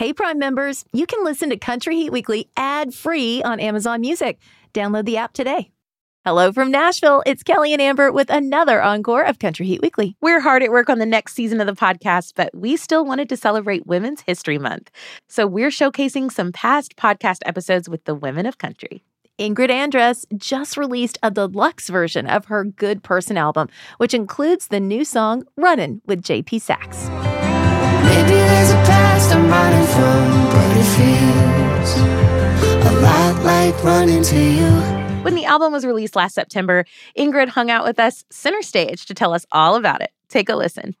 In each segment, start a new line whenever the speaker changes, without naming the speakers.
Hey, Prime members, you can listen to Country Heat Weekly ad free on Amazon Music. Download the app today. Hello from Nashville. It's Kelly and Amber with another encore of Country Heat Weekly.
We're hard at work on the next season of the podcast, but we still wanted to celebrate Women's History Month. So we're showcasing some past podcast episodes with the women of country.
Ingrid Andress just released a deluxe version of her Good Person album, which includes the new song Runnin' with JP Saxe.
Maybe there's a past I'm running from, but it feels a lot like running to you.
When the album was released last September, Ingrid hung out with us center stage to tell us all about it. Take a listen.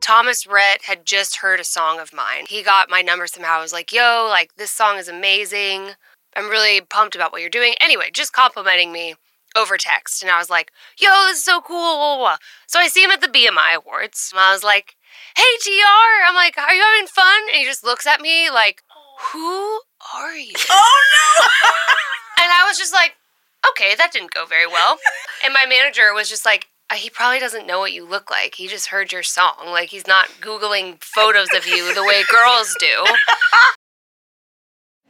Thomas Rhett had just heard a song of mine. He got my number somehow. I was like, yo, like this song is amazing. I'm really pumped about what you're doing. Anyway, just complimenting me over text. And I was like, yo, this is so cool. So I see him at the BMI Awards. And I was like, hey, TR. I'm like, are you having fun? And he just looks at me like, who are you?
Oh no!
And I was just like, okay, that didn't go very well. And my manager was just like, "Uh, he probably doesn't know what you look like. He just heard your song. Like, he's not Googling photos of you the way girls do.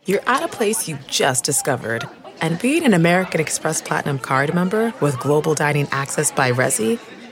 You're at a place you just discovered. And being an American Express Platinum card member with global dining access by Resy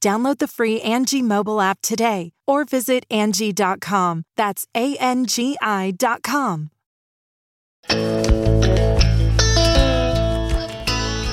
Download the free Angie mobile app today or visit Angie.com. That's A N G I.com.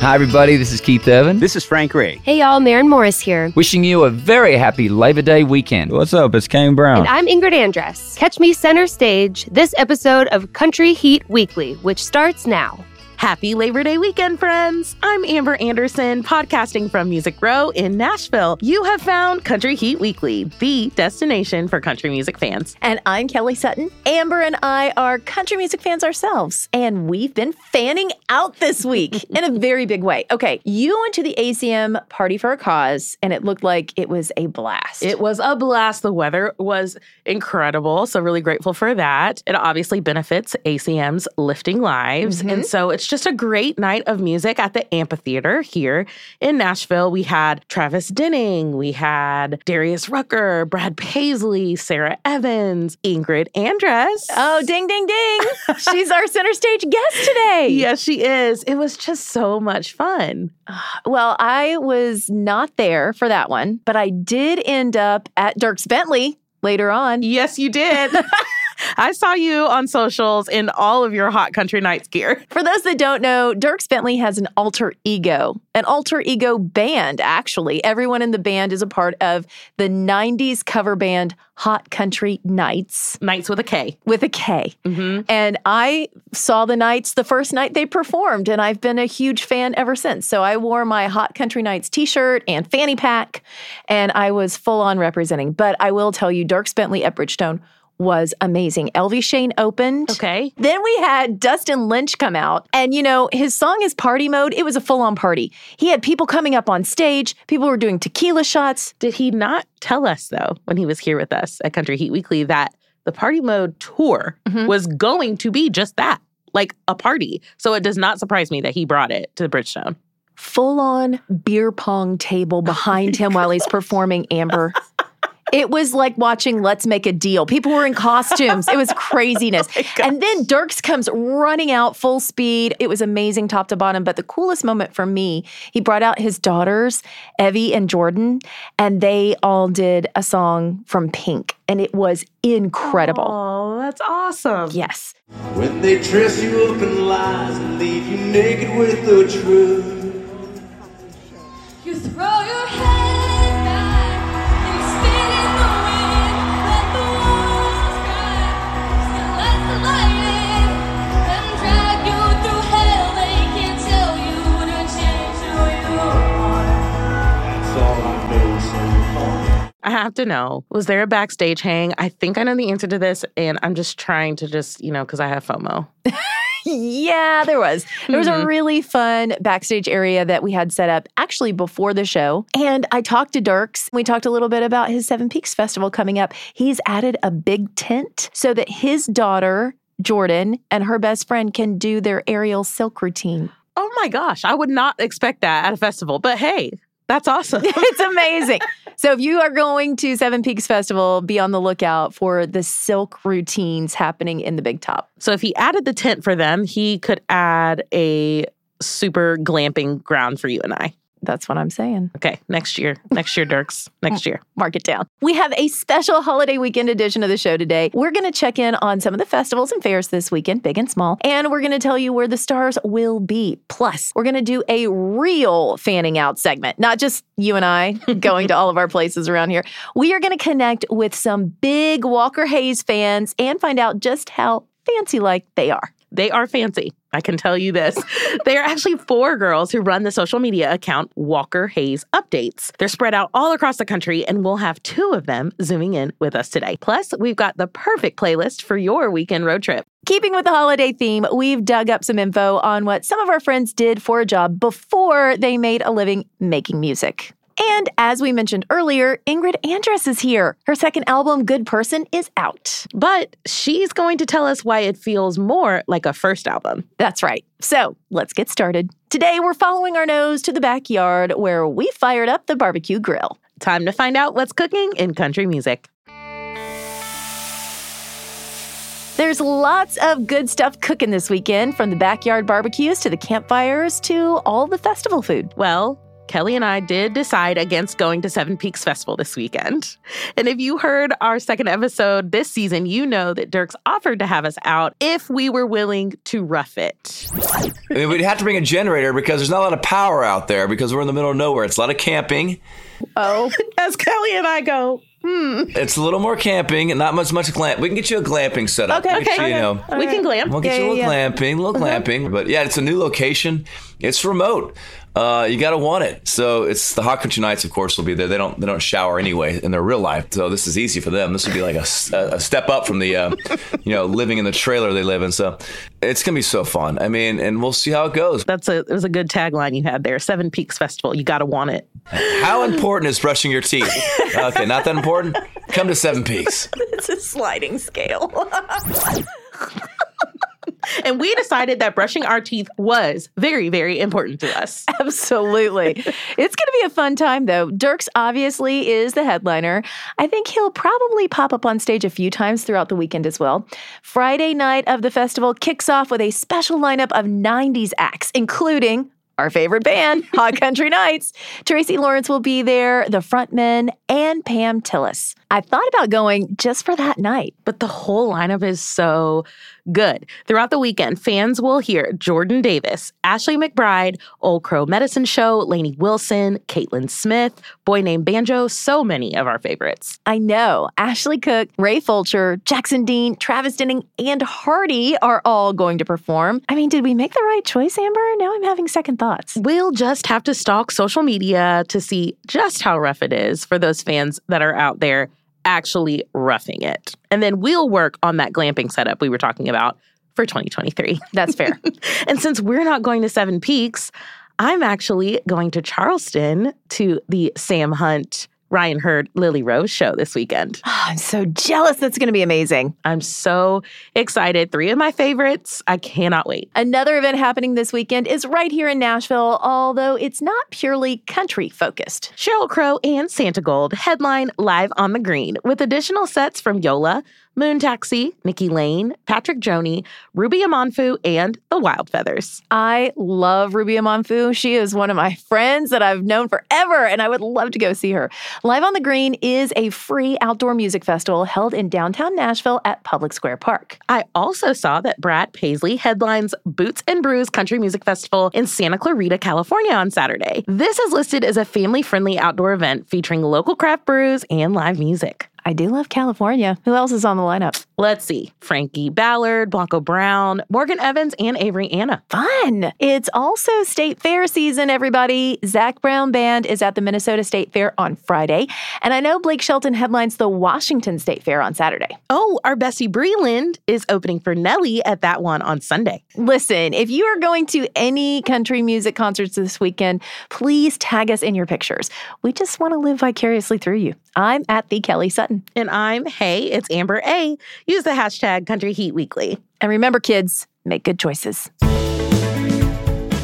Hi, everybody. This is Keith Urban.
This is Frank Ray.
Hey y'all, Maren Morris here.
Wishing you a very happy Labor Day weekend.
What's up? It's Kane Brown.
And I'm Ingrid Andress. Catch me center stage this episode of Country Heat Weekly, which starts now.
Happy Labor Day weekend, friends! I'm Amber Anderson, podcasting from Music Row in Nashville. You have found Country Heat Weekly, the destination for country music fans.
And I'm Kelly Sutton. Amber and I are country music fans ourselves, and we've been fanning out this week in a very big way. Okay, you went to the ACM Party for a Cause, and it looked like it was a blast.
It was a blast. The weather was incredible, so really grateful for that. It obviously benefits ACM's Lifting Lives, and mm-hmm. so it's just a great night of music at the amphitheater here in Nashville. We had Travis Denning, we had Darius Rucker, Brad Paisley, Sara Evans, Ingrid Andress.
Oh, ding, ding, ding. She's our center stage guest today.
Yes, she is. It was just so much fun.
Well, I was not there for that one, but I did end up at Dierks Bentley later on.
Yes, you did. I saw you on socials in all of your Hot Country Nights gear.
For those that don't know, Dierks Bentley has an alter ego, an alter ego band, actually. Everyone in the band is a part of the 90s cover band Hot Country Nights
Nights with a K.
with a K. Mm-hmm. And I saw the Nights the first night they performed, and I've been a huge fan ever since. So I wore my Hot Country Nights t shirt and fanny pack, and I was full on representing. But I will tell you, Dierks Bentley at Bridgestone was amazing. Elvie Shane opened.
Okay.
Then we had Dustin Lynch come out, and you know, his song is Party Mode. It was a full on party. He had people coming up on stage, people were doing tequila shots.
Did he not tell us, though, when he was here with us at Country Heat Weekly, that the Party Mode tour mm-hmm. was going to be just that like a party? So it does not surprise me that he brought it to Bridgestone.
Full on beer pong table behind him while he's performing Amber. It was like watching Let's Make a Deal. People were in costumes. It was oh craziness. and then Dierks comes running out full speed. It was amazing top to bottom. But the coolest moment for me, he brought out his daughters, Evie and Jordan, and they all did a song from Pink. And it was incredible.
Oh, that's awesome.
Yes.
When they dress you up in lies and leave you naked with the truth.
Have to know, was there a backstage hang? I think I know the answer to this, and I'm just trying to just, you know, because I have FOMO.
yeah, there was. There was
Mm-hmm.
a really fun backstage area that we had set up actually before the show. And I talked to Dierks. We talked a little bit about his Seven Peaks Festival coming up. He's added a big tent so that his daughter, Jordan, and her best friend can do their aerial silk routine.
Oh my gosh, I would not expect that at a festival, but hey, that's awesome.
it's amazing. So if you are going to Seven Peaks Festival, be on the lookout for the silk routines happening in the Big Top.
So if he added the tent for them, he could add a super glamping ground for you and I.
That's what I'm saying.
Okay, next year. Next year, Dierks. Next year.
Mark it down. We have a special holiday weekend edition of the show today. We're going to check in on some of the festivals and fairs this weekend, big and small, and we're going to tell you where the stars will be. Plus, we're going to do a real fanning out segment, not just you and I going to all of our places around here. We are going to connect with some big Walker Hayes fans and find out just how fancy like they are.
They are fancy. I can tell you this. they are actually four girls who run the social media account Walker Hayes Updates. They're spread out all across the country, and we'll have two of them zooming in with us today. Plus, we've got the perfect playlist for your weekend road trip.
Keeping with the holiday theme, we've dug up some info on what some of our friends did for a job before they made a living making music. And as we mentioned earlier, Ingrid Andress is here. Her second album, Good Person, is out.
But she's going to tell us why it feels more like a first album.
That's right. So let's get started. Today, we're following our nose to the backyard where we fired up the barbecue grill.
Time to find out what's cooking in country music.
There's lots of good stuff cooking this weekend, from the backyard barbecues to the campfires to all the festival food.
Well, Kelly and I did decide against going to Seven Peaks Festival this weekend. And if you heard our second episode this season, you know that Dierks offered to have us out if we were willing to rough it.
I mean, we'd have to bring a generator because there's not a lot of power out there because we're in the middle of nowhere. It's a lot of camping.
Oh,
As Kelly and I go, hmm.
It's a little more camping and not much much glamp. We can get you a glamping setup.
Okay,
We'll
okay,
you, you know,
We can glam.
We'll get
Yeah,
you a little
yeah, yeah.
glamping, a little glamping. But yeah, it's a new location. It's remote. Uh, you gotta want it. So it's the Hot Country Nights, of course, will be there. They don't they don't shower anyway in their real life. So this is easy for them. This would be like a step up from the uh, you know living in the trailer they live in. So it's gonna be so fun. I mean, and we'll see how it goes.
That's a it was a good tagline you had there. Seven Peaks Festival. You gotta want it.
How important is brushing your teeth? Okay, not that important. Come to Seven Peaks.
it's a sliding scale.
And we decided that brushing our teeth was very, very important to us.
Absolutely. it's going to be a fun time, though. Dierks obviously is the headliner. I think he'll probably pop up on stage a few times throughout the weekend as well. Friday night of the festival kicks off with a special lineup of 90s acts, including our favorite band, Hot Country Nights. Tracy Lawrence will be there, the frontmen, and Pam Tillis. I thought about going just for that night.
But the whole lineup is so good. Throughout the weekend, fans will hear Jordan Davis, Ashley McBryde, Old Crow Medicine Show, Lainey Wilson, Caitlyn Smith, Boy Named Banjo, so many of our favorites.
I know Ashley Cooke, Ray Fulcher, Jackson Dean, Travis Denning, and Hardy are all going to perform. I mean, did we make the right choice, Amber? Now I'm having second thoughts.
We'll just have to stalk social media to see just how rough it is for those fans that are out there actually roughing it. And then we'll work on that glamping setup we were talking about for 2023.
That's fair.
And since we're not going to Seven Peaks, I'm actually going to Charleston to the Sam Hunt, Ryan Hurd, Lily Rose show this weekend.
Oh, I'm so jealous. That's going to be amazing.
I'm so excited. Three of my favorites. I cannot wait.
Another event happening this weekend is right here in Nashville, although it's not purely country focused.
Sheryl Crow and Santigold headline Live on the Green with additional sets from Yola, Moon Taxi, Nikki Lane, Patrick Droney, Ruby Amanfu, and the Wild Feathers.
I love Ruby Amanfu. She is one of my friends that I've known forever, and I would love to go see her. Live on the Green is a free outdoor music festival held in downtown Nashville at Public Square Park.
I also saw that Brad Paisley headlines Boots and Brews Country Music Festival in Santa Clarita, California on Saturday. This is listed as a family friendly outdoor event featuring local craft brews and live music.
I do love California. Who else is on the lineup?
Let's see Frankie Ballard, Blanco Brown, Morgan Evans, and Avery Anna.
Fun. It's also state fair season, everybody. Zac Brown Band is at the Minnesota State Fair on Friday. And I know Blake Shelton headlines the Washington State Fair on Saturday.
Oh, our Bessie Breland is opening for Nelly at that one on Sunday.
Listen, if you are going to any country music concerts this weekend, please tag us in your pictures. We just want to live vicariously through you. I'm at the Kelly Sutton.
And I'm Hey, it's Amber A. Use the hashtag Country Heat Weekly.
And remember, kids, make good choices.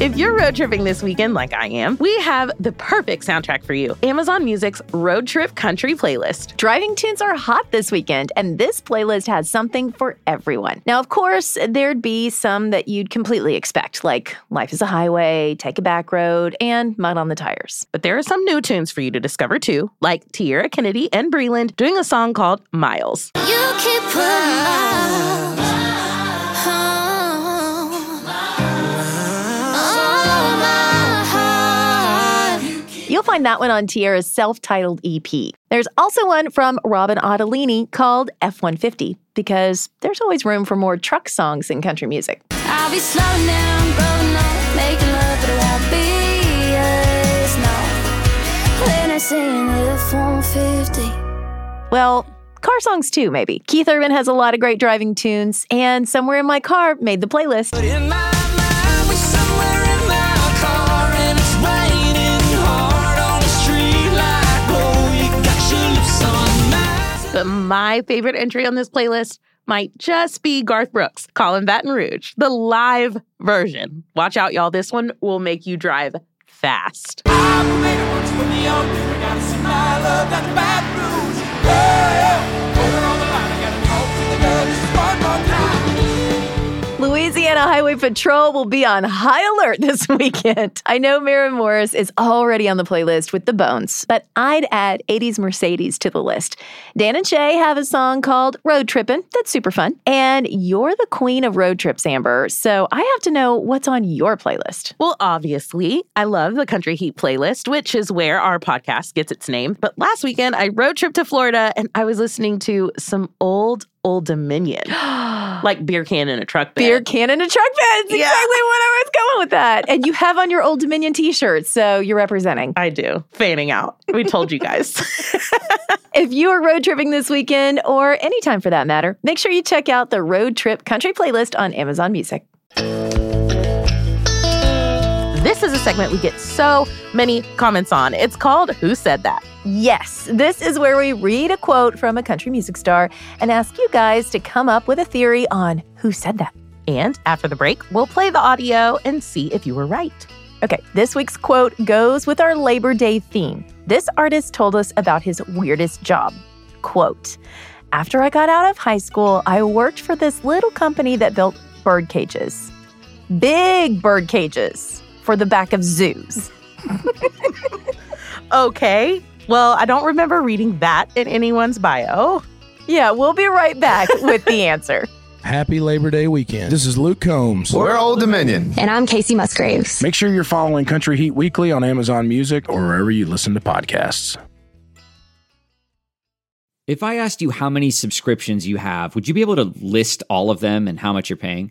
If you're road tripping this weekend like I am, we have the perfect soundtrack for you Amazon Music's Road Trip Country Playlist.
Driving tunes are hot this weekend, and this playlist has something for everyone. Now, of course, there'd be some that you'd completely expect, like Life is a Highway, Take a Back Road, and Mud on the Tires.
But there are some new tunes for you to discover too, like Tiera Kennedy and Breland doing a song called Miles.
You'll find that one on Tiera's self titled EP. There's also one from Robyn Ottolini called F 150, because there's always room for more truck songs in country music.
I'll be slowing down, rolling up, making love, but it won't be us, no. When I sing F 150.
Well, car songs too, maybe. Keith Urban has a lot of great driving tunes, and Somewhere in My Car made the playlist.
My
favorite entry on this playlist might just be Garth Brooks, Callin' Baton Rouge, the live version. Watch out, y'all. This one will make you drive fast.
I made
Louisiana Highway Patrol will be on high alert this weekend. I know Maren Morris is already on the playlist with the bones, but I'd add 80s Mercedes to the list. Dan and Shay have a song called Road Trippin'. That's super fun. And you're the queen of road trips, Amber. So I have to know what's on your playlist.
Well, obviously, I love the Country Heat playlist, which is where our podcast gets its name. But last weekend, I road trip to Florida and I was listening to some old, old Dominion, like beer can in a truck bed.
Beer can in a truck bed. That's
Yeah.
exactly what I was going with that. And you have on your Old Dominion t shirt, so you're representing.
I do. Fanning out. We told you guys.
If you are road tripping this weekend or anytime for that matter, make sure you check out the Road Trip Country playlist on Amazon Music.
Is a segment we get so many comments on. It's called Who Said That?
Yes, this is where we read a quote from a country music star and ask you guys to come up with a theory on who said that.
And after the break, we'll play the audio and see if you were right.
Okay, this week's quote goes with our Labor Day theme. This artist told us about his weirdest job. Quote After I got out of high school, I worked for this little company that built bird cages. Big bird cages for the back of zoos.
Okay. Well, I don't remember reading that in anyone's bio.
Yeah, we'll be right back with the answer.
Happy Labor Day weekend. This is Luke Combs.
We're Old Dominion.
And I'm Kacey Musgraves.
Make sure you're following Country Heat Weekly on Amazon Music or wherever you listen to podcasts.
If I asked you how many subscriptions you have, would you be able to list all of them and how much you're paying?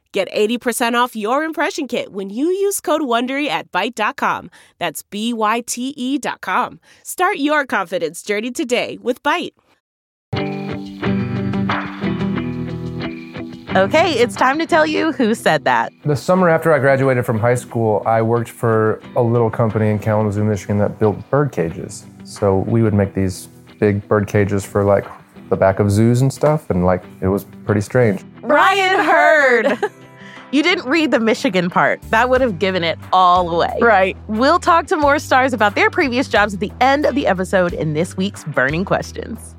Get 80% off your impression kit when you use code WONDERY at Byte.com. That's B-Y-T-E dot com. Start your confidence journey today with Byte.
Okay, it's time to tell you who said that.
The summer after I graduated from high school, I worked for a little company in Kalamazoo, Michigan that built bird cages. So we would make these big bird cages for like the back of zoos and stuff, and like it was pretty strange.
Ryan Hurd. You didn't read the Michigan part. That would have given it all away.
Right.
We'll talk to more stars about their previous jobs at the end of the episode in this week's Burning Questions.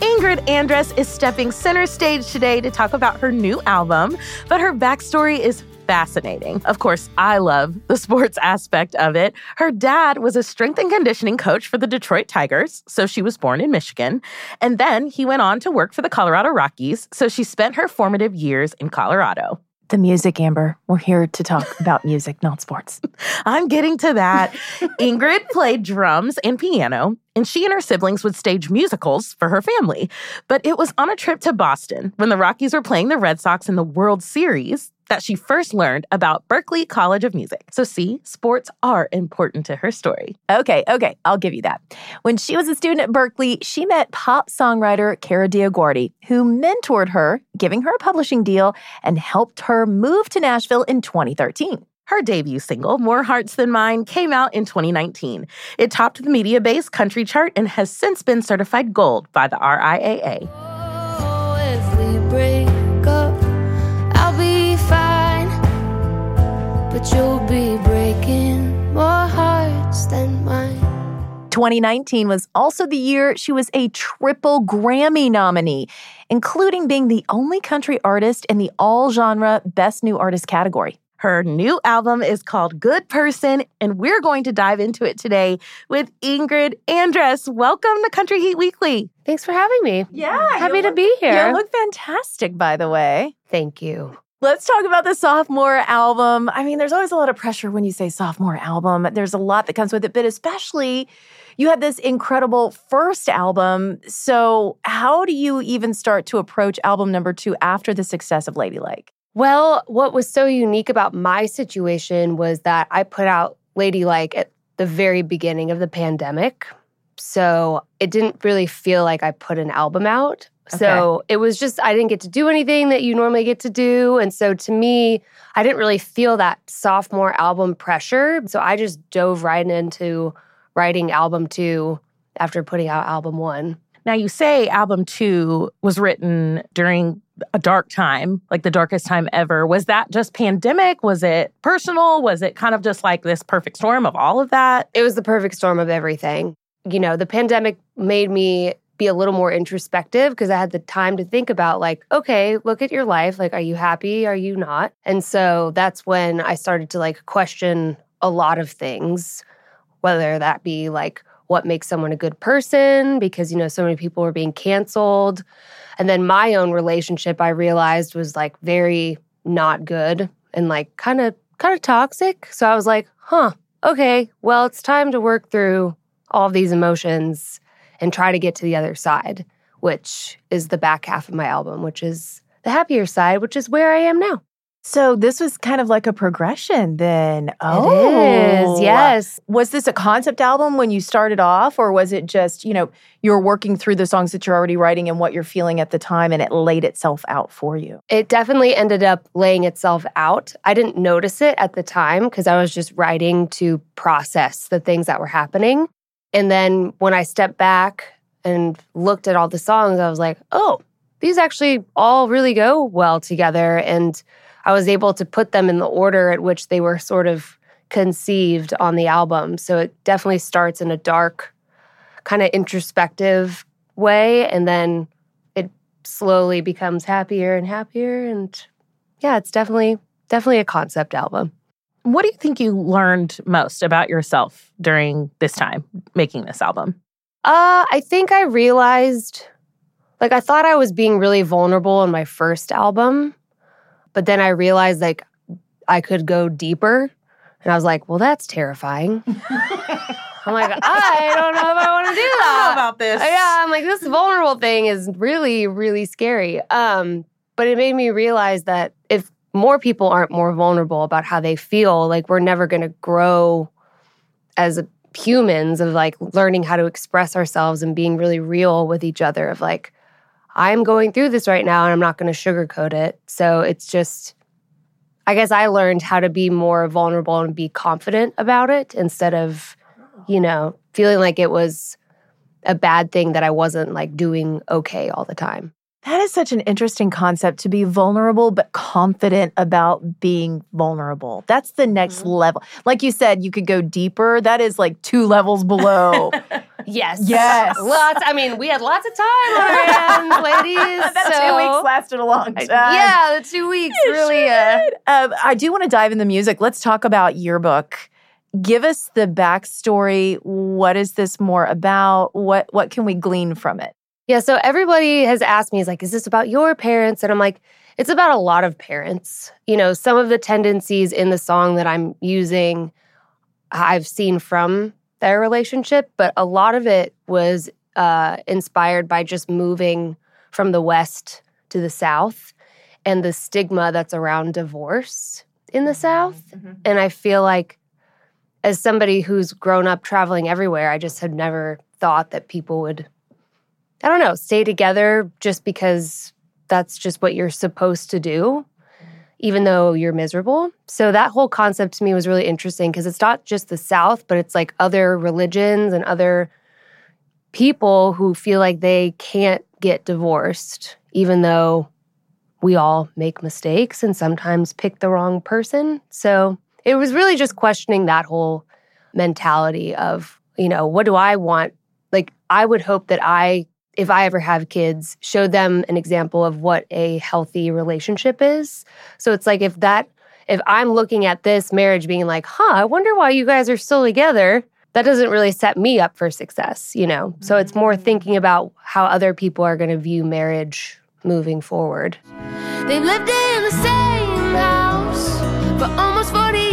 Ingrid Andress is stepping center stage today to talk about her new album, but her backstory is fascinating. Of course, I love the sports aspect of it. Her dad was a strength and conditioning coach for the Detroit Tigers, so she was born in Michigan. And then he went on to work for the Colorado Rockies, so she spent her formative years in Colorado.
The music, Amber. We're here to talk about music, not sports.
I'm getting to that. Ingrid played drums and piano, and she and her siblings would stage musicals for her family. But it was on a trip to Boston when the Rockies were playing the Red Sox in the World Series that she first learned about Berklee College of Music. So, see, sports are important to her story.
Okay, okay, I'll give you that. When she was a student at Berklee, she met pop songwriter Kara DioGuardi, who mentored her, giving her a publishing deal, and helped her move to Nashville in 2013.
Her debut single, More Hearts Than Mine, came out in 2019. It topped the media based country chart and has since been certified gold by the RIAA.
If But you'll be breaking more hearts than mine.
2019 was also the year she was a triple Grammy nominee, including being the only country artist in the all genre Best New Artist category.
Her new album is called Good Person, and we're going to dive into it today with Ingrid Andress. Welcome to Country Heat Weekly.
Thanks for having me.
Yeah.
Happy to
look-
be here.
You look fantastic, by the way.
Thank you.
Let's talk about the sophomore album. I mean, there's always a lot of pressure when you say sophomore album. There's a lot that comes with it, but especially you had this incredible first album. So, how do you even start to approach album number two after the success of Ladylike?
Well, what was so unique about my situation was that I put out Ladylike at the very beginning of the pandemic. So it didn't really feel like I put an album out. So it was just, I didn't get to do anything that you normally get to do. And so to me, I didn't really feel that sophomore album pressure. So I just dove right into writing album two after putting out album one.
Now, you say album two was written during a dark time, like the darkest time ever. Was that just pandemic? Was it personal? Was it kind of just like this perfect storm of all of that?
It was the perfect storm of everything. You know, the pandemic made me be a little more introspective because I had the time to think about, like, okay, look at your life. Like, are you happy? Are you not? And so that's when I started to like question a lot of things, whether that be like what makes someone a good person, because, you know, so many people were being canceled. And then my own relationship, I realized was like very not good and like kind of kind of toxic. So I was like, huh, okay, well, it's time to work through all these emotions and try to get to the other side, which is the back half of my album, which is the happier side, which is where I am now.
So this was kind of like a progression then.
is, oh. yes.
Was this a concept album when you started off or was it just, you know, you're working through the songs that you're already writing and what you're feeling at the time and it laid itself out for you?
It definitely ended up laying itself out. I didn't notice it at the time because I was just writing to process the things that were happening. And then when I stepped back and looked at all the songs, I was like, oh, these actually all really go well together. And I was able to put them in the order at which they were sort of conceived on the album. So it definitely starts in a dark, kind of introspective way. And then it slowly becomes happier and happier. And yeah, it's definitely, definitely a concept album.
What do you think you learned most about yourself during this time making this album?
Uh, I think I realized like I thought I was being really vulnerable in my first album, but then I realized like I could go deeper. And I was like, well, that's terrifying. I'm like, I don't know if I want to do that.
about this.
Yeah, I'm like, this vulnerable thing is really, really scary. Um, but it made me realize that if more people aren't more vulnerable about how they feel, like we're never going to grow as humans of like learning how to express ourselves and being really real with each other of like, I'm going through this right now and I'm not going to sugarcoat it. So it's just, I guess I learned how to be more vulnerable and be confident about it instead of, you know, feeling like it was a bad thing that I wasn't like doing okay all the time.
That is such an interesting concept to be vulnerable but confident about being vulnerable. That's the next
Mm-hmm.
level. Like you said, you could go deeper. That is like two levels below.
Yes.
Yes.
Lots. I mean, we had lots of time on our hands, ladies.
that
so.
two weeks lasted a long time.
Yeah, the two weeks really. Uh,
Um, I do want to dive in the music. Let's talk about yearbook. Give us the backstory. What is this more about? What what can we glean from it?
Yeah, so everybody has asked me, is like, is this about your parents? And I'm like, it's about a lot of parents. You know, some of the tendencies in the song that I'm using, I've seen from their relationship, but a lot of it was uh, inspired by just moving from the West to the South and the stigma that's around divorce in the South. And I feel like, as somebody who's grown up traveling everywhere, I just had never thought that people would I don't know, stay together just because that's just what you're supposed to do, even though you're miserable. So that whole concept to me was really interesting because it's not just the South, but it's like other religions and other people who feel like they can't get divorced, even though we all make mistakes and sometimes pick the wrong person. So it was really just questioning that whole mentality of, you know, what do I want? Like, I would hope that I if I ever have kids, show them an example of what a healthy relationship is. So it's like if that, if I'm looking at this marriage being like, huh, I wonder why you guys are still together, that doesn't really set me up for success, you know? So it's more mm. thinking about how other people are going to view marriage moving forward.
They've lived in the same house for almost 40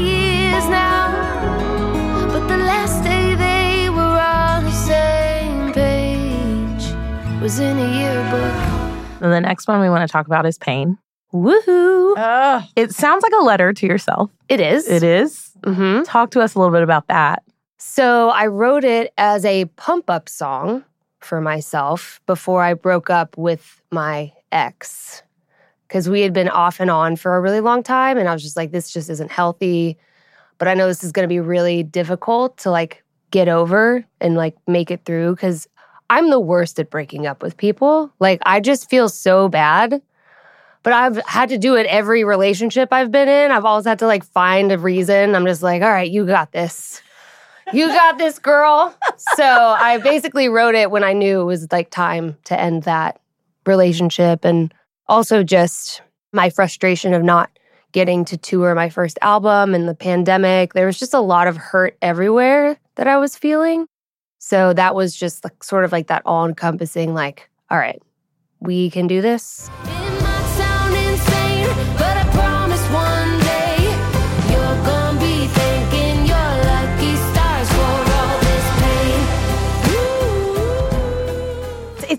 was in a yearbook.
And the next one we want to talk about is pain.
Woohoo.
It sounds like a letter to yourself.
It is.
It is.
Mm-hmm.
Talk to us a little bit about that.
So I wrote it as a pump up song for myself before I broke up with my ex because we had been off and on for a really long time. And I was just like, this just isn't healthy. But I know this is going to be really difficult to like get over and like make it through because I'm the worst at breaking up with people. Like, I just feel so bad. But I've had to do it every relationship I've been in. I've always had to like find a reason. I'm just like, all right, you got this. You got this, girl. so I basically wrote it when I knew it was like time to end that relationship and also just my frustration of not getting to tour my first album and the pandemic. There was just a lot of hurt everywhere that I was feeling. So that was just like sort of like that all encompassing, like, all right, we can do this.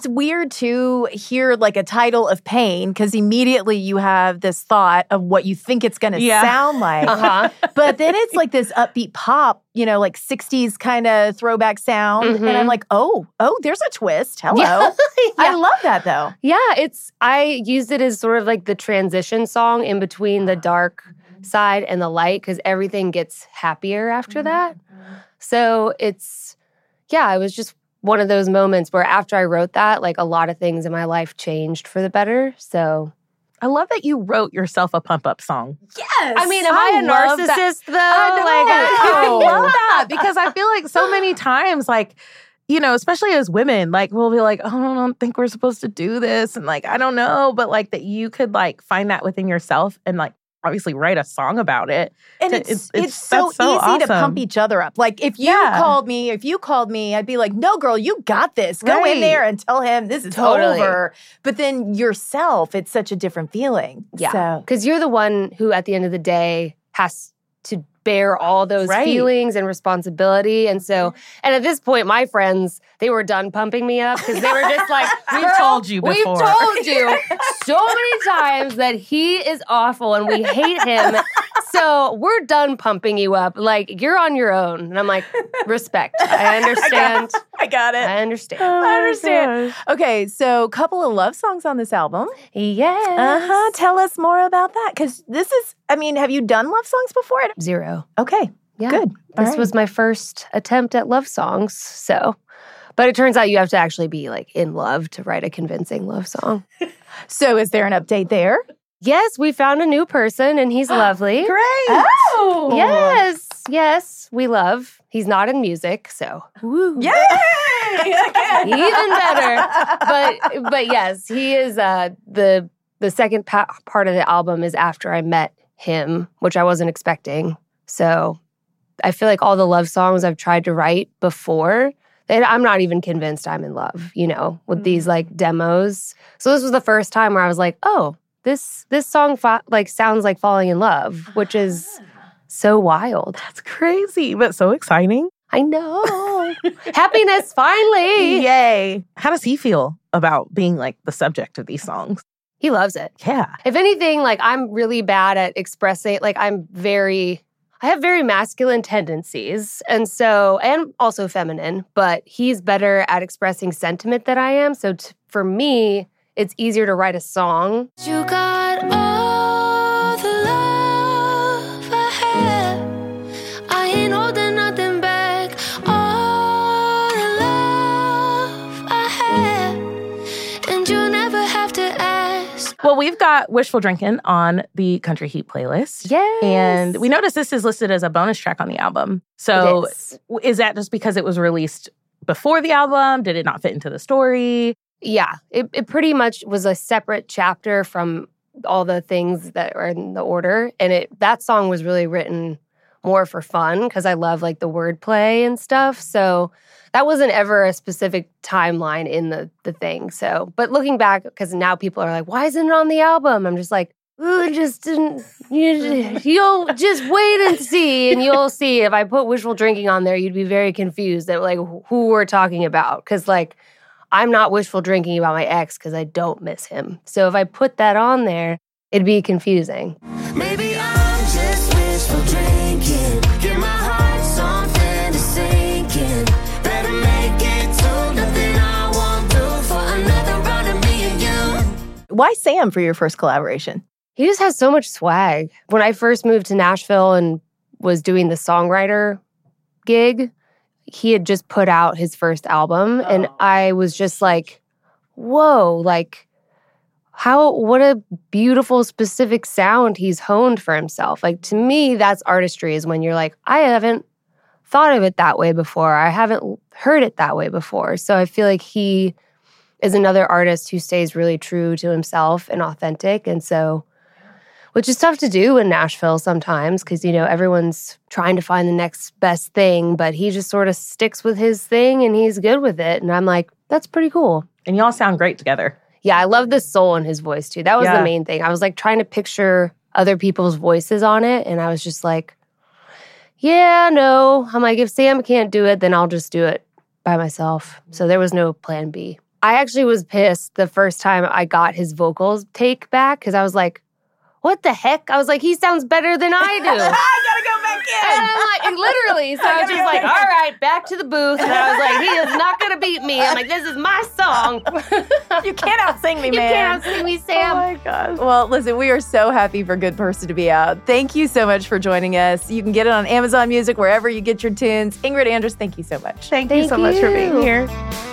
It's weird to hear like a title of pain because immediately you have this thought of what you think it's going to
Yeah.
sound like.
Uh-huh.
but then it's like this upbeat pop, you know, like 60s kind of throwback sound. And I'm
Mhm.
like, oh, oh, there's a twist. Hello.
Yeah.
I love that though.
Yeah, it's I used it as sort of like the transition song in between the dark side and the light because everything gets happier after that. So it's yeah, I was just one of those moments where after I wrote that, like a lot of things in my life changed for the better. So
I love that you wrote yourself a pump up song.
Yes.
I mean, am I, a
love that.
narcissist though?
I know.
Like,
I love that because I feel like so many times, like, you know, especially as women, like we'll be like, oh, I don't think we're supposed to do this. And like, I don't know. But like that you could like find that within yourself and like obviously write a song about it.
And
To-
it's, it's, so,
so
easy to pump each other up. Like if you
Yeah.
called me, if you called me, I'd be like, "No, girl, you got this. Go
Right.
in there and tell him this is
Totally.
over." But then yourself, it's such a different feeling.
Yeah.
So
Because you're the one who, at the end of the day, has to bear all those
Right.
feelings and responsibility. And so, mm-hmm. and at this point, my friends, they were done pumping me up because they were just like,
We've told you
We've told you so many times that he is awful and we hate him. So we're done pumping you up. Like, you're on your own. And I'm like, respect. I understand.
I got it.
I understand.
I understand. Okay, so a couple of love songs on this album.
Yes.
Uh huh. Tell us more about that because this is. I mean, have you done love songs before?
Zero.
Okay.
Yeah.
Good. All
This
right.
was my first attempt at love songs. So, but it turns out you have to actually be like in love to write a convincing love song.
So, is there an update there?
Yes, we found a new person and he's lovely.
Great.
Oh. Yes. Yes, we love. He's not in music, so Woo.
Yay!
even better. But but yes, he is uh the the second pa- part of the album is after I met him, which I wasn't expecting. So I feel like all the love songs I've tried to write before, and I'm not even convinced I'm in love, you know, with these like demos. So this was the first time where I was like, oh, this this song fa- like sounds like falling in love, which is ah. so wild.
That's crazy, but so exciting.
I know. Happiness finally.
Yay!
How does he feel about being like the subject of these songs?
He loves it.
Yeah.
If anything, like I'm really bad at expressing, like I'm very, I have very masculine tendencies. And so, and also feminine, but he's better at expressing sentiment than I am. So t- for me, it's easier to write a song.
You got all the love I have. I ain't holding nothing back. All the love I have. And you never have to ask.
Well, we've got Wishful Drinking on the Country Heat playlist.
Yes.
And we noticed this is listed as a bonus track on the album. So
It is.
is that just because it was released before the album? Did it not fit into the story?
Yeah, it, it pretty much was a separate chapter from all the things that are in the order. And it that song was really written more for fun because I love like the wordplay and stuff. So that wasn't ever a specific timeline in the the thing. So, but looking back, because now people are like, why isn't it on the album? I'm just like, Ooh, just didn't. You, you'll just wait and see, and you'll see. If I put wishful drinking on there, you'd be very confused at like who we're talking about. Because like, I'm not wishful drinking about my ex because I don't miss him. So if I put that on there, it'd be confusing.
Maybe I'm just wishful drinking. Give my heart something to sink in. Better make it to nothing I won't do for another round of me and you.
Why Sam for your first collaboration?
He just has so much swag. When I first moved to Nashville and was doing the songwriter gig, he had just put out his first album. And oh, I was just like, whoa, like, how, what a beautiful, specific sound he's honed for himself. Like, to me, that's artistry is when you're like, I haven't thought of it that way before. I haven't heard it that way before. So I feel like he is another artist who stays really true to himself and authentic. And so, which is tough to do in Nashville sometimes because, you know, everyone's trying to find the next best thing, but he just sort of sticks with his thing and he's good with it. And I'm like, that's pretty cool.
And y'all sound great together.
Yeah, I love the soul in his voice too. That was
Yeah.
the main thing. I was like trying to picture other people's voices on it. And I was just like, yeah, no. I'm like, if Sam can't do it, then I'll just do it by myself. So there was no plan B. I actually was pissed the first time I got his vocals take back because I was like, what the heck? I was like, he sounds better than I do.
I gotta go back in.
And I'm like, literally. So I was just like, all right, back to the booth. And I was like, he is not going to beat me. I'm like, this is my song.
You can't outsing me, man.
You
man.
can't outsing me, oh Sam.
Oh my gosh. Well, listen, we are so happy for Good Person to be out. Thank you so much for joining us. You can get it on Amazon Music, wherever you get your tunes. Ingrid Andress, thank you so much.
Thank, you so much for being
you.
here.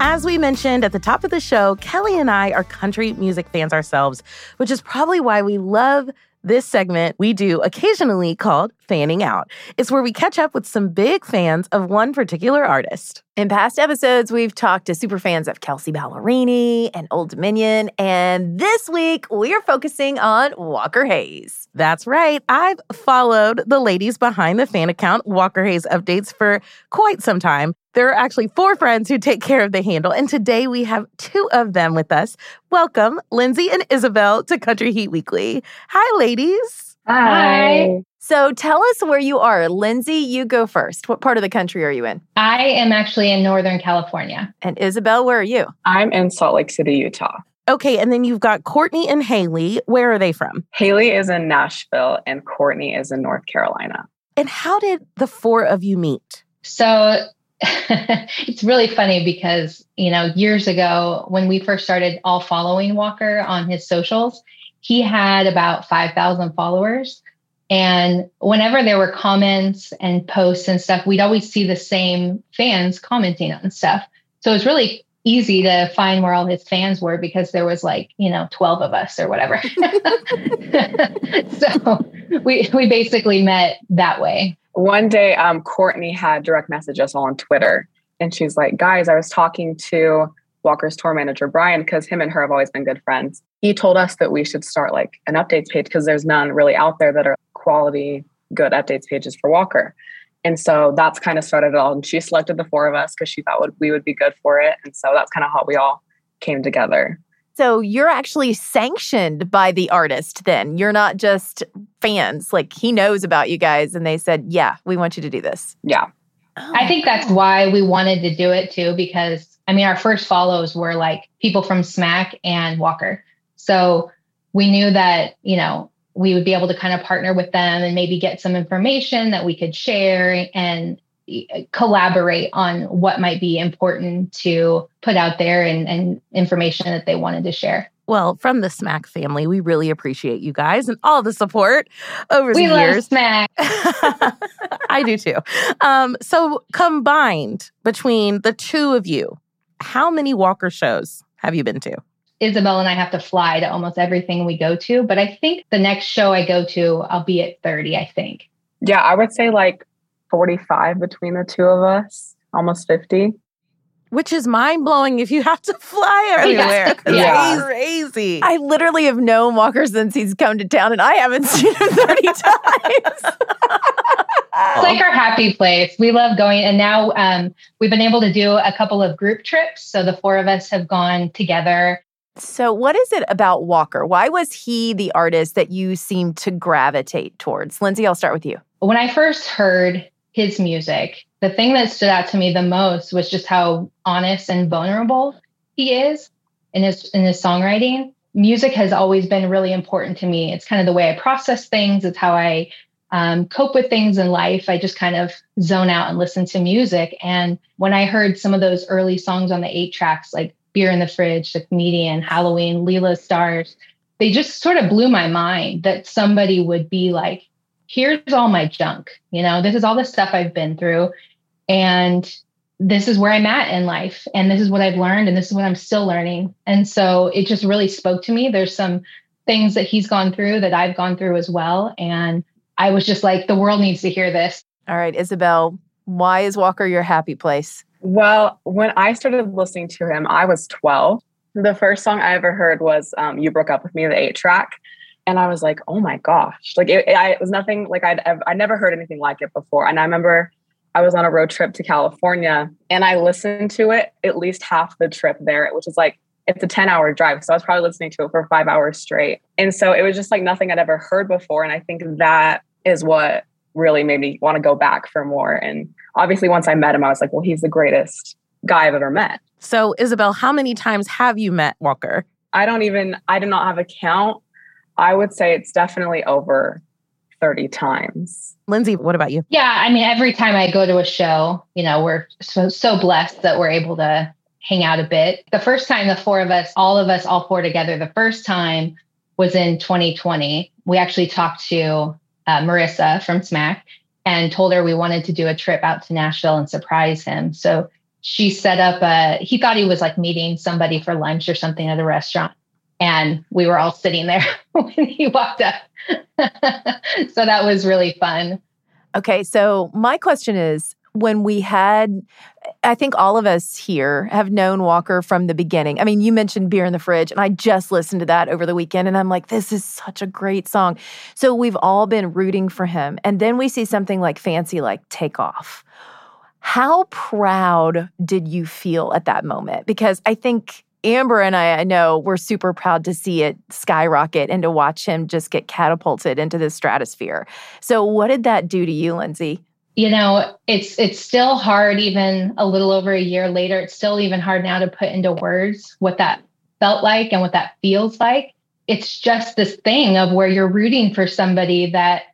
As we mentioned at the top of the show, Kelly and I are country music fans ourselves, which is probably why we love this segment we do occasionally called Fanning Out. It's where we catch up with some big fans of one particular artist.
In past episodes, we've talked to super fans of Kelsea Ballerini and Old Dominion, and this week we are focusing on Walker Hayes.
That's right. I've followed the ladies behind the fan account, Walker Hayes Updates, for quite some time. There are actually four friends who take care of the handle, and today we have two of them with us. Welcome, Lindsay and Isabel, to Country Heat Weekly. Hi, ladies.
Hi. So tell us where you are. Lindsay, you go first. What part of the country are you in?
I am actually in Northern California.
And Isabel, where are you?
I'm in Salt Lake City, Utah.
Okay, and then you've got Courtney and Haley. Where are they from?
Haley is in Nashville and Courtney is in North Carolina.
And how did the four of you meet?
So it's really funny because, you know, years ago when we first started all following Walker on his socials, he had about 5,000 followers. And whenever there were comments and posts and stuff, we'd always see the same fans commenting on stuff. So it was really easy to find where all his fans were because there was like, you know, 12 of us or whatever. so we we basically met that way.
One day, um, Courtney had direct message us all on Twitter, and she's like, "Guys, I was talking to Walker's tour manager Brian because him and her have always been good friends. He told us that we should start like an updates page because there's none really out there that are quality, good updates pages for Walker." And so that's kind of started it all. And she selected the four of us because she thought would, we would be good for it. And so that's kind of how we all came together.
So you're actually sanctioned by the artist then. You're not just fans. Like he knows about you guys and they said, "Yeah, we want you to do this."
Yeah.
I think that's why we wanted to do it too because I mean our first follows were like people from Smack and Walker. So we knew that, you know, we would be able to kind of partner with them and maybe get some information that we could share and collaborate on what might be important to put out there and, and information that they wanted to share.
Well, from the Smack family, we really appreciate you guys and all the support over
we
the
love
years.
Smack.
I do too. Um, so combined between the two of you, how many Walker shows have you been to?
Isabel and I have to fly to almost everything we go to, but I think the next show I go to, I'll be at 30, I think.
Yeah, I would say like 45 between the two of us, almost 50.
Which is mind blowing if you have to fly everywhere. That's
Yeah.
crazy.
I literally have known Walker since he's come to town and I haven't seen him 30 times.
It's like our happy place. We love going. And now um, we've been able to do a couple of group trips. So the four of us have gone together.
So, what is it about Walker? Why was he the artist that you seem to gravitate towards? Lindsay, I'll start with you.
When I first heard his music, the thing that stood out to me the most was just how honest and vulnerable he is in his in his songwriting. Music has always been really important to me. It's kind of the way I process things. It's how I um, cope with things in life. I just kind of zone out and listen to music. And when I heard some of those early songs on the eight tracks, like Beer in the Fridge, The Comedian, Halloween, Leela Stars, they just sort of blew my mind that somebody would be like, here's all my junk. You know, this is all the stuff I've been through. And this is where I'm at in life. And this is what I've learned. And this is what I'm still learning. And so it just really spoke to me. There's some things that he's gone through that I've gone through as well. And I was just like, the world needs to hear this.
All right, Isabel, why is Walker your happy place?
Well, when I started listening to him, I was 12. The first song I ever heard was um, You Broke Up With Me, the eight track. And I was like, oh my gosh. Like, it, I, it was nothing like I'd I never heard anything like it before. And I remember I was on a road trip to California and I listened to it at least half the trip there, which is like, it's a 10 hour drive. So I was probably listening to it for five hours straight. And so it was just like nothing I'd ever heard before. And I think that is what really made me want to go back for more. And obviously, once I met him, I was like, well, he's the greatest guy I've ever met.
So, Isabel, how many times have you met Walker?
I don't even, I do not have a count. I would say it's definitely over 30 times.
Lindsay, what about you?
Yeah, I mean, every time I go to a show, you know, we're so so blessed that we're able to hang out a bit. The first time the four of us, all of us, all four together, the first time was in 2020. We actually talked to uh, Marissa from Smack and told her we wanted to do a trip out to Nashville and surprise him. So she set up a, he thought he was like meeting somebody for lunch or something at a restaurant. And we were all sitting there when he walked up. so that was really fun.
Okay, so my question is when we had I think all of us here have known Walker from the beginning. I mean, you mentioned Beer in the Fridge, and I just listened to that over the weekend, and I'm like, this is such a great song. So we've all been rooting for him. And then we see something like Fancy, like Take Off. How proud did you feel at that moment? Because I think Amber and I, I know we're super proud to see it skyrocket and to watch him just get catapulted into the stratosphere. So, what did that do to you, Lindsay?
You know it's it's still hard even a little over a year later it's still even hard now to put into words what that felt like and what that feels like. It's just this thing of where you're rooting for somebody that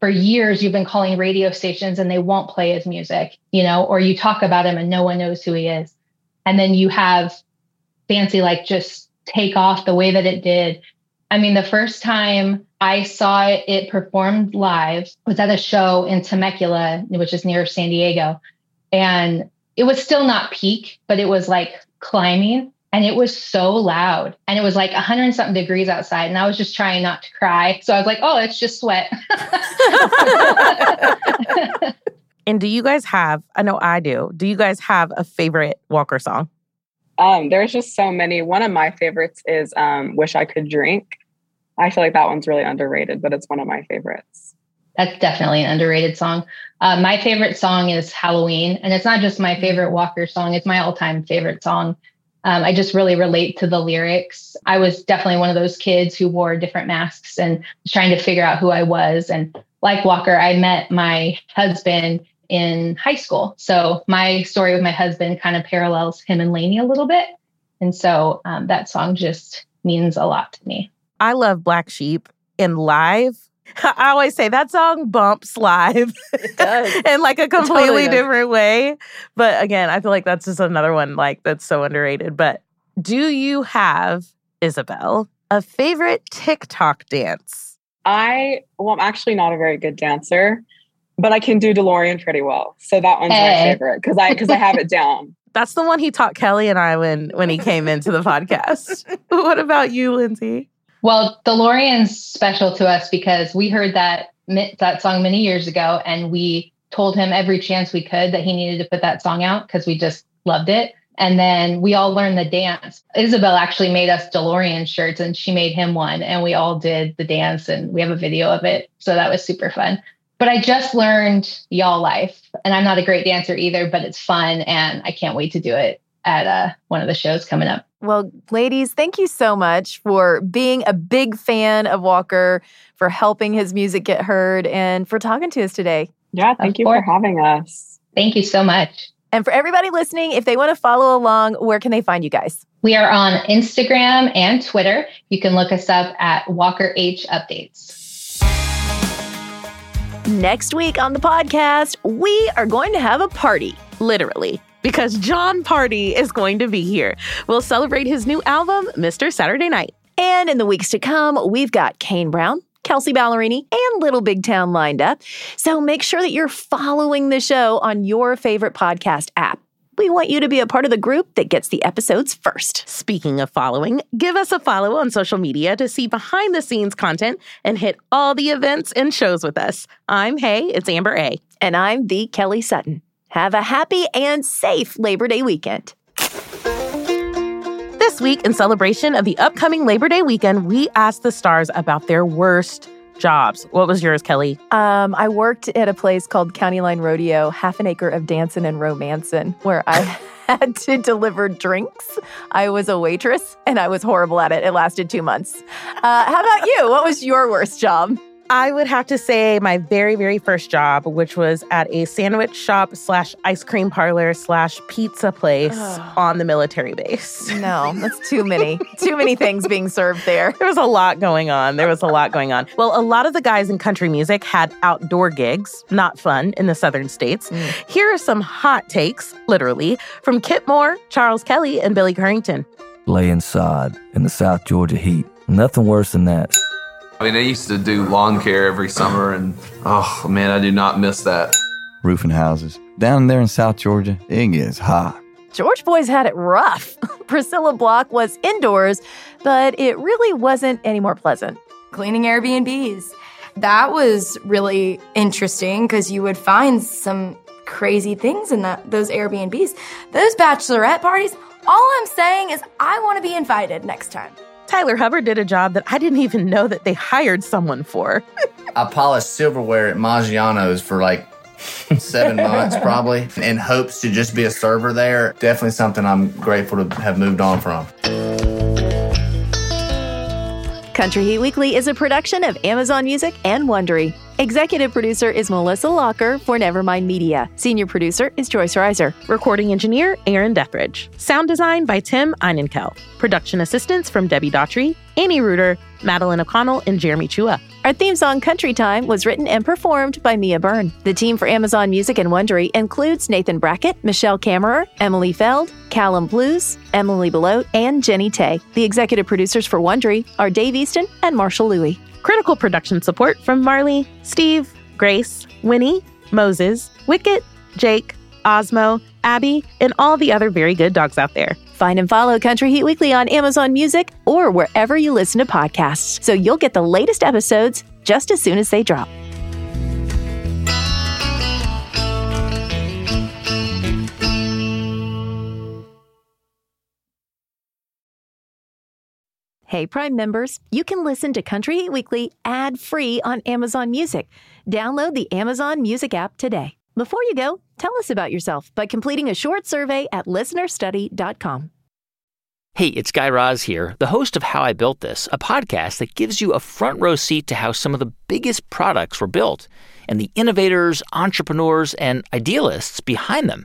for years you've been calling radio stations and they won't play his music you know or you talk about him and no one knows who he is. And then you have fancy like just take off the way that it did. I mean the first time I saw it performed live. was at a show in Temecula, which is near San Diego. And it was still not peak, but it was like climbing and it was so loud. And it was like 100 something degrees outside. And I was just trying not to cry. So I was like, oh, it's just sweat.
and do you guys have, I know I do, do you guys have a favorite Walker song?
Um, there's just so many. One of my favorites is um, Wish I Could Drink. I feel like that one's really underrated, but it's one of my favorites.
That's definitely an underrated song. Uh, my favorite song is Halloween, and it's not just my favorite Walker song; it's my all-time favorite song. Um, I just really relate to the lyrics. I was definitely one of those kids who wore different masks and was trying to figure out who I was. And like Walker, I met my husband in high school, so my story with my husband kind of parallels him and Laney a little bit. And so um, that song just means a lot to me.
I love Black Sheep in live. I always say that song bumps live. In like a completely
totally does.
different way. But again, I feel like that's just another one like that's so underrated. But do you have, Isabel, a favorite TikTok dance?
I well, I'm actually not a very good dancer, but I can do DeLorean pretty well. So that one's my favorite because I because I have it down.
That's the one he taught Kelly and I when when he came into the podcast. what about you, Lindsay?
Well, DeLorean's special to us because we heard that that song many years ago, and we told him every chance we could that he needed to put that song out because we just loved it. And then we all learned the dance. Isabel actually made us DeLorean shirts, and she made him one, and we all did the dance, and we have a video of it. So that was super fun. But I just learned Y'all Life, and I'm not a great dancer either, but it's fun, and I can't wait to do it at uh, one of the shows coming up.
Well, ladies, thank you so much for being a big fan of Walker, for helping his music get heard, and for talking to us today.
Yeah, thank you for having us.
Thank you so much.
And for everybody listening, if they want to follow along, where can they find you guys?
We are on Instagram and Twitter. You can look us up at Walker H Updates.
Next week on the podcast, we are going to have a party.
Literally. Because Jon Pardi is going to be here. We'll celebrate his new album, Mr. Saturday Night.
And in the weeks to come, we've got Kane Brown, Kelsea Ballerini, and Little Big Town lined up. So make sure that you're following the show on your favorite podcast app. We want you to be a part of the group that gets the episodes first.
Speaking of following, give us a follow on social media to see behind the scenes content and hit all the events and shows with us. I'm Hey, it's Amber A.
And I'm the Kelly Sutton. Have a happy and safe Labor Day weekend.
This week, in celebration of the upcoming Labor Day weekend, we asked the stars about their worst jobs. What was yours, Kelly?
Um, I worked at a place called County Line Rodeo, half an acre of dancing and romancing, where I had to deliver drinks. I was a waitress and I was horrible at it. It lasted two months. Uh, how about you? What was your worst job?
I would have to say my very, very first job, which was at a sandwich shop slash ice cream parlor slash pizza place
Ugh.
on the military base.
No, that's too many, too many things being served there.
There was a lot going on. There was a lot going on. Well, a lot of the guys in country music had outdoor gigs, not fun in the southern states. Mm. Here are some hot takes, literally, from Kip Moore, Charles Kelly, and Billy Currington.
laying sod in the South Georgia heat. Nothing worse than that.
I mean, I used to do lawn care every summer, and oh man, I do not miss that.
roofing houses. Down there in South Georgia, it gets hot.
George Boys had it rough. Priscilla Block was indoors, but it really wasn't any more pleasant.
cleaning Airbnbs. That was really interesting because you would find some crazy things in that, those Airbnbs. Those bachelorette parties, all I'm saying is I want to be invited next time.
Tyler Hubbard did a job that I didn't even know that they hired someone for.
I polished silverware at Maggiano's for like seven months probably in hopes to just be a server there. Definitely something I'm grateful to have moved on from.
Country Heat Weekly is a production of Amazon Music and Wondery. Executive producer is Melissa Locker for Nevermind Media. Senior producer is Joyce Reiser.
Recording engineer Aaron Dethridge. Sound design by Tim Einenkel. Production assistance from Debbie Daughtry, Annie Reuter, Madeline O'Connell, and Jeremy Chua.
Our theme song Country Time was written and performed by Mia Byrne. The team for Amazon Music and Wondery includes Nathan Brackett, Michelle Kammerer, Emily Feld, Callum Blues, Emily Belote, and Jenny Tay. The executive producers for Wondery are Dave Easton and Marshall Louie.
Critical production support from Marley, Steve, Grace, Winnie, Moses, Wicket, Jake, Osmo, Abby, and all the other very good dogs out there.
Find and follow Country Heat Weekly on Amazon Music or wherever you listen to podcasts so you'll get the latest episodes just as soon as they drop. Hey, Prime members, you can listen to Country Heat Weekly ad free on Amazon Music. Download the Amazon Music app today. Before you go, tell us about yourself by completing a short survey at listenerstudy.com.
Hey, it's Guy Raz here, the host of How I Built This, a podcast that gives you a front row seat to how some of the biggest products were built and the innovators, entrepreneurs, and idealists behind them.